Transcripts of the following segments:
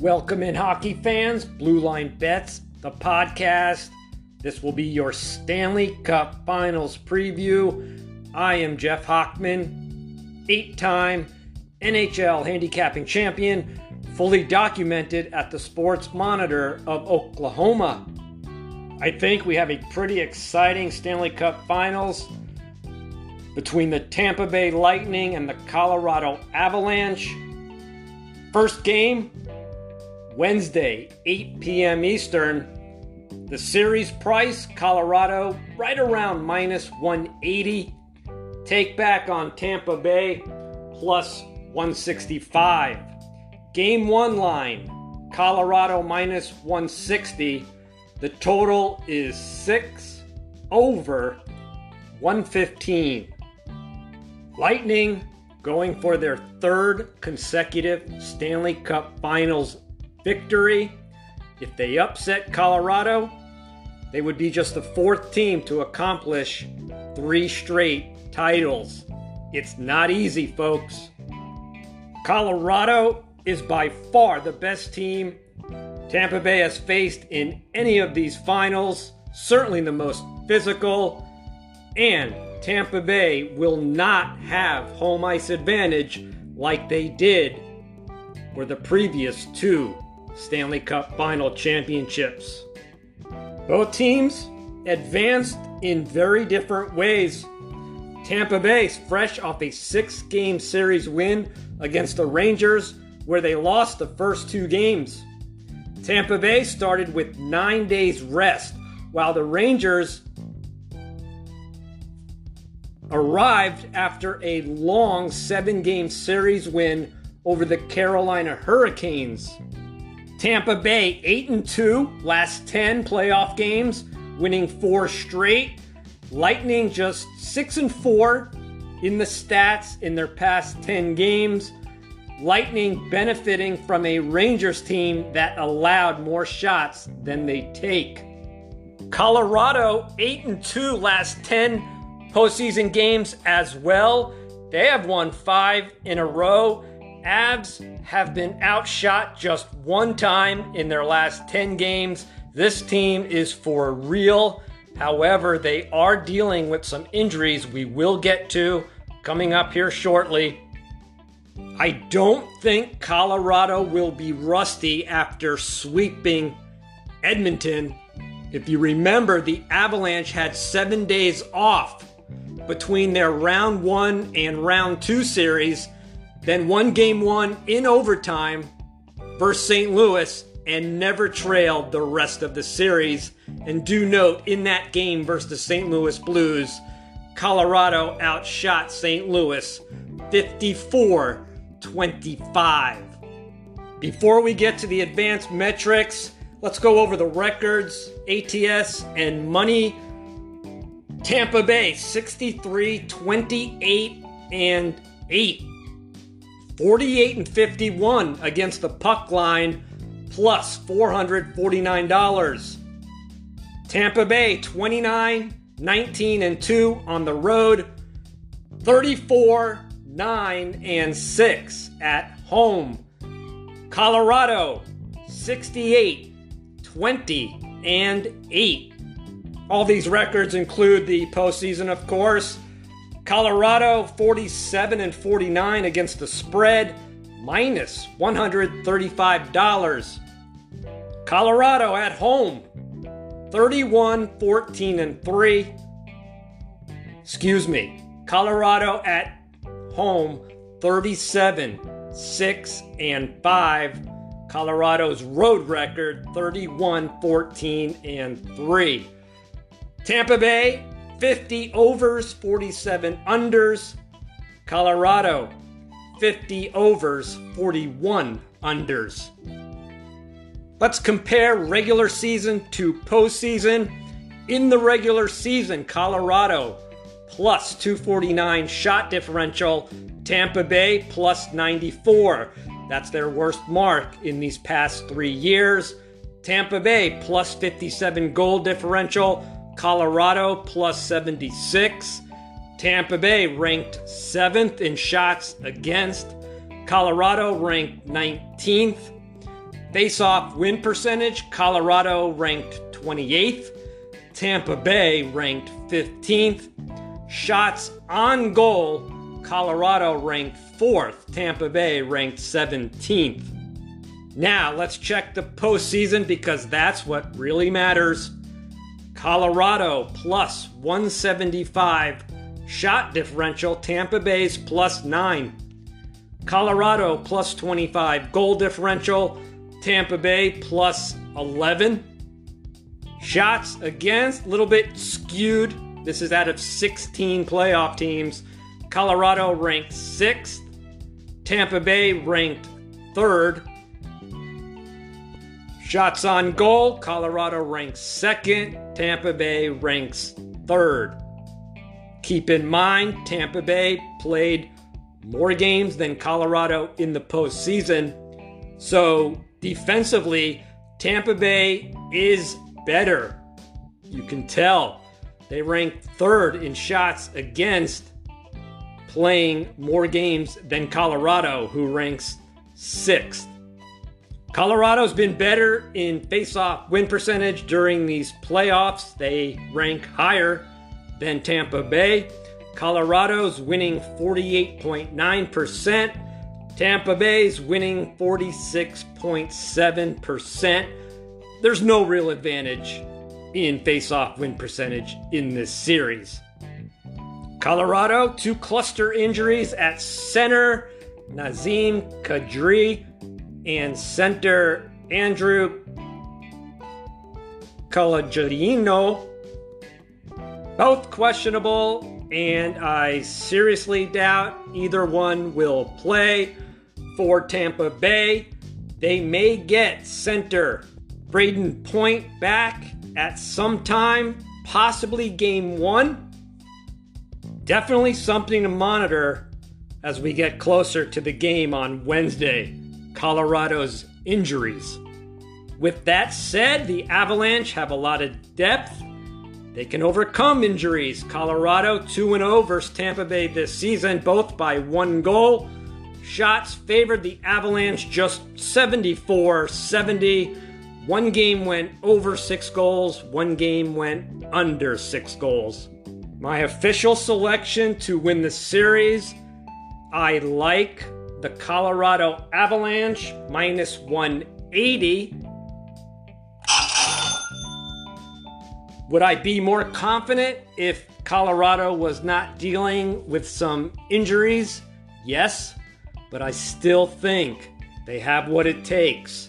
Welcome in, hockey fans. Blue Line Bets, the podcast. This will be your Stanley Cup Finals preview. I am Jeff Hochman, eight time NHL handicapping champion, fully documented at the Sports Monitor of Oklahoma. I think we have a pretty exciting Stanley Cup Finals between the Tampa Bay Lightning and the Colorado Avalanche. First game, Wednesday, 8 p.m. Eastern. The series price, Colorado, right around minus 180. Take back on Tampa Bay, plus 165. Game one line, Colorado minus 160. The total is 6 over 115. Lightning going for their third consecutive Stanley Cup Finals victory. If they upset Colorado, they would be just the fourth team to accomplish three straight titles. It's not easy, folks. Colorado is by far the best team Tampa Bay has faced in any of these finals, certainly the most physical, and Tampa Bay will not have home ice advantage like they did for the previous two Stanley Cup final championships. Both teams advanced in very different ways. Tampa Bay fresh off a six game series win against the Rangers, where they lost the first two games. Tampa Bay started with nine days rest, while the Rangers arrived after a long seven game series win over the Carolina Hurricanes. Tampa Bay 8 and 2 last 10 playoff games, winning 4 straight. Lightning just 6 and 4 in the stats in their past 10 games. Lightning benefiting from a Rangers team that allowed more shots than they take. Colorado 8 and 2 last 10 postseason games as well. They have won 5 in a row Avs have been outshot just one time in their last 10 games. This team is for real. However, they are dealing with some injuries we will get to coming up here shortly. I don't think Colorado will be rusty after sweeping Edmonton. If you remember, the Avalanche had seven days off between their round one and round two series then won game one in overtime versus St. Louis and never trailed the rest of the series. And do note, in that game versus the St. Louis Blues, Colorado outshot St. Louis 54 25. Before we get to the advanced metrics, let's go over the records, ATS, and money. Tampa Bay 63 28 and 8 48 and 51 against the puck line, plus $449. Tampa Bay 29, 19 and 2 on the road, 34, 9 and 6 at home. Colorado 68, 20 and 8. All these records include the postseason, of course. Colorado 47 and 49 against the spread, minus $135. Colorado at home 31 14 and 3. Excuse me. Colorado at home 37 6 and 5. Colorado's road record 31 14 and 3. Tampa Bay 50 overs, 47 unders. Colorado, 50 overs, 41 unders. Let's compare regular season to postseason. In the regular season, Colorado plus 249 shot differential, Tampa Bay plus 94. That's their worst mark in these past three years. Tampa Bay plus 57 goal differential, Colorado plus 76. Tampa Bay ranked 7th in shots against. Colorado ranked 19th. Face off win percentage, Colorado ranked 28th, Tampa Bay ranked 15th. Shots on goal, Colorado ranked 4th, Tampa Bay ranked 17th. Now, let's check the postseason because that's what really matters. Colorado plus 175 shot differential, Tampa Bay's plus 9. Colorado plus 25 goal differential, Tampa Bay plus 11. Shots against, a little bit skewed. This is out of 16 playoff teams. Colorado ranked 6th, Tampa Bay ranked 3rd. Shots on goal, Colorado ranks 2nd, Tampa Bay ranks 3rd. Keep in mind, Tampa Bay played more games than Colorado in the postseason. So defensively, Tampa Bay is better. You can tell. They rank third in shots against, playing more games than Colorado, who ranks sixth. Colorado's been better in face-off win percentage during these playoffs. They rank higher than Tampa Bay. Colorado's winning 48.9%. Tampa Bay's winning 46.7%. There's no real advantage in face-off win percentage in this series. Colorado, two cluster injuries at center. Nazem Kadri and center Andrew Cogliano. Both questionable, and I seriously doubt either one will play for Tampa Bay. They may get center Brayden Point back at some time, possibly game one. Definitely something to monitor as we get closer to the game on Wednesday. Colorado's injuries. With that said, the Avalanche have a lot of depth. They can overcome injuries. Colorado 2 0 versus Tampa Bay this season, both by one goal. Shots favored the Avalanche just 74 70. One game went over six goals, one game went under six goals. My official selection to win the series I like the Colorado Avalanche minus 180. Would I be more confident if Colorado was not dealing with some injuries? Yes, but I still think they have what it takes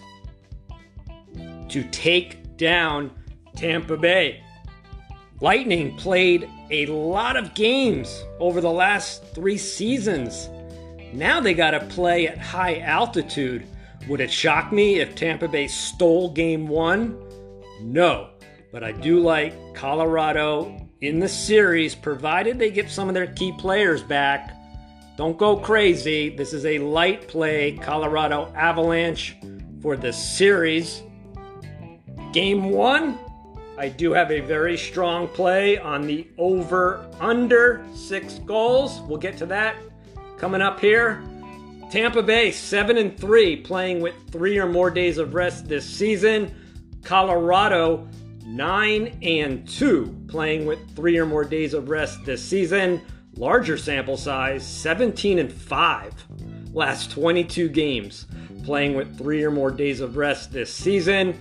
to take down Tampa Bay. Lightning played a lot of games over the last three seasons. Now they got to play at high altitude. Would it shock me if Tampa Bay stole game one? No, but I do like Colorado in the series, provided they get some of their key players back. Don't go crazy. This is a light play, Colorado Avalanche for the series. Game one, I do have a very strong play on the over under six goals. We'll get to that coming up here. Tampa Bay 7 and 3 playing with 3 or more days of rest this season. Colorado 9 and 2 playing with 3 or more days of rest this season. Larger sample size 17 and 5 last 22 games playing with 3 or more days of rest this season.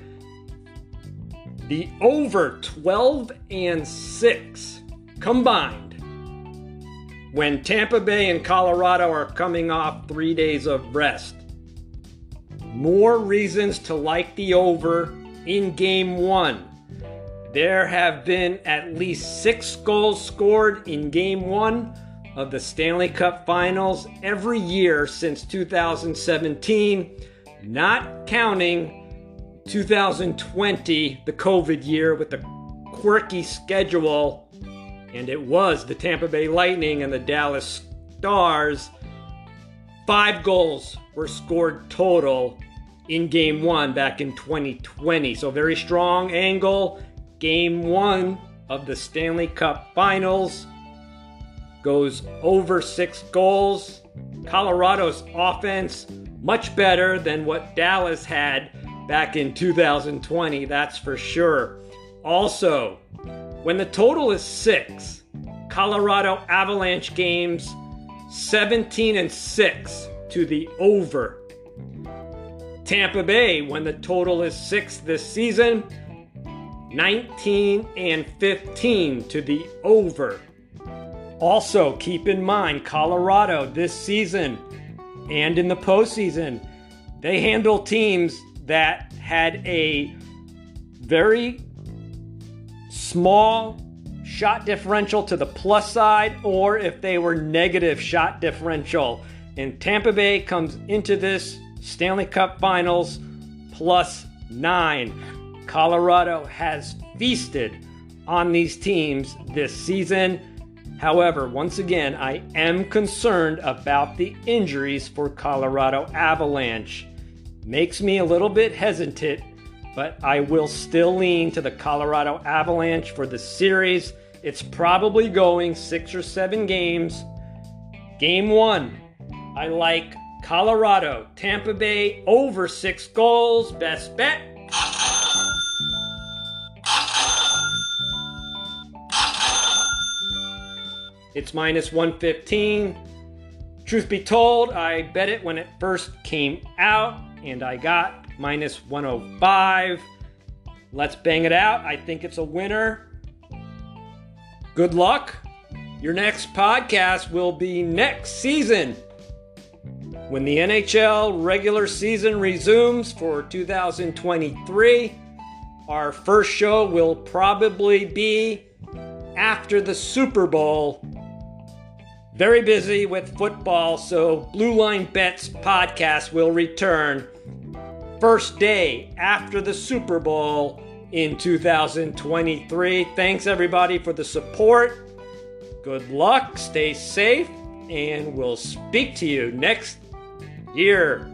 The over 12 and 6 combined when Tampa Bay and Colorado are coming off three days of rest. More reasons to like the over in game one. There have been at least six goals scored in game one of the Stanley Cup finals every year since 2017, not counting 2020, the COVID year with the quirky schedule, and it was the Tampa Bay Lightning and the Dallas Stars. Five goals were scored total in game one back in 2020. So, very strong angle. Game one of the Stanley Cup finals goes over six goals. Colorado's offense much better than what Dallas had back in 2020, that's for sure. Also, when the total is six, Colorado Avalanche games 17 and 6 to the over. Tampa Bay, when the total is six this season, 19 and 15 to the over. Also, keep in mind, Colorado this season and in the postseason, they handle teams that had a very small shot differential to the plus side or if they were negative shot differential. And Tampa Bay comes into this Stanley Cup Finals plus nine. Colorado has feasted on these teams this season. However, once again, I am concerned about the injuries for Colorado Avalanche. Makes me a little bit hesitant, but I will still lean to the Colorado Avalanche for the series. It's probably going six or seven games. Game one, I like Colorado, Tampa Bay over six goals. Best bet. It's minus 115. Truth be told, I bet it when it first came out and I got minus 105. Let's bang it out. I think it's a winner. Good luck. Your next podcast will be next season when the NHL regular season resumes for 2023. Our first show will probably be after the Super Bowl very busy with football, so Blue Line Bets podcast will return first day after the Super Bowl in 2023. Thanks everybody for the support. Good luck, stay safe, and we'll speak to you next year.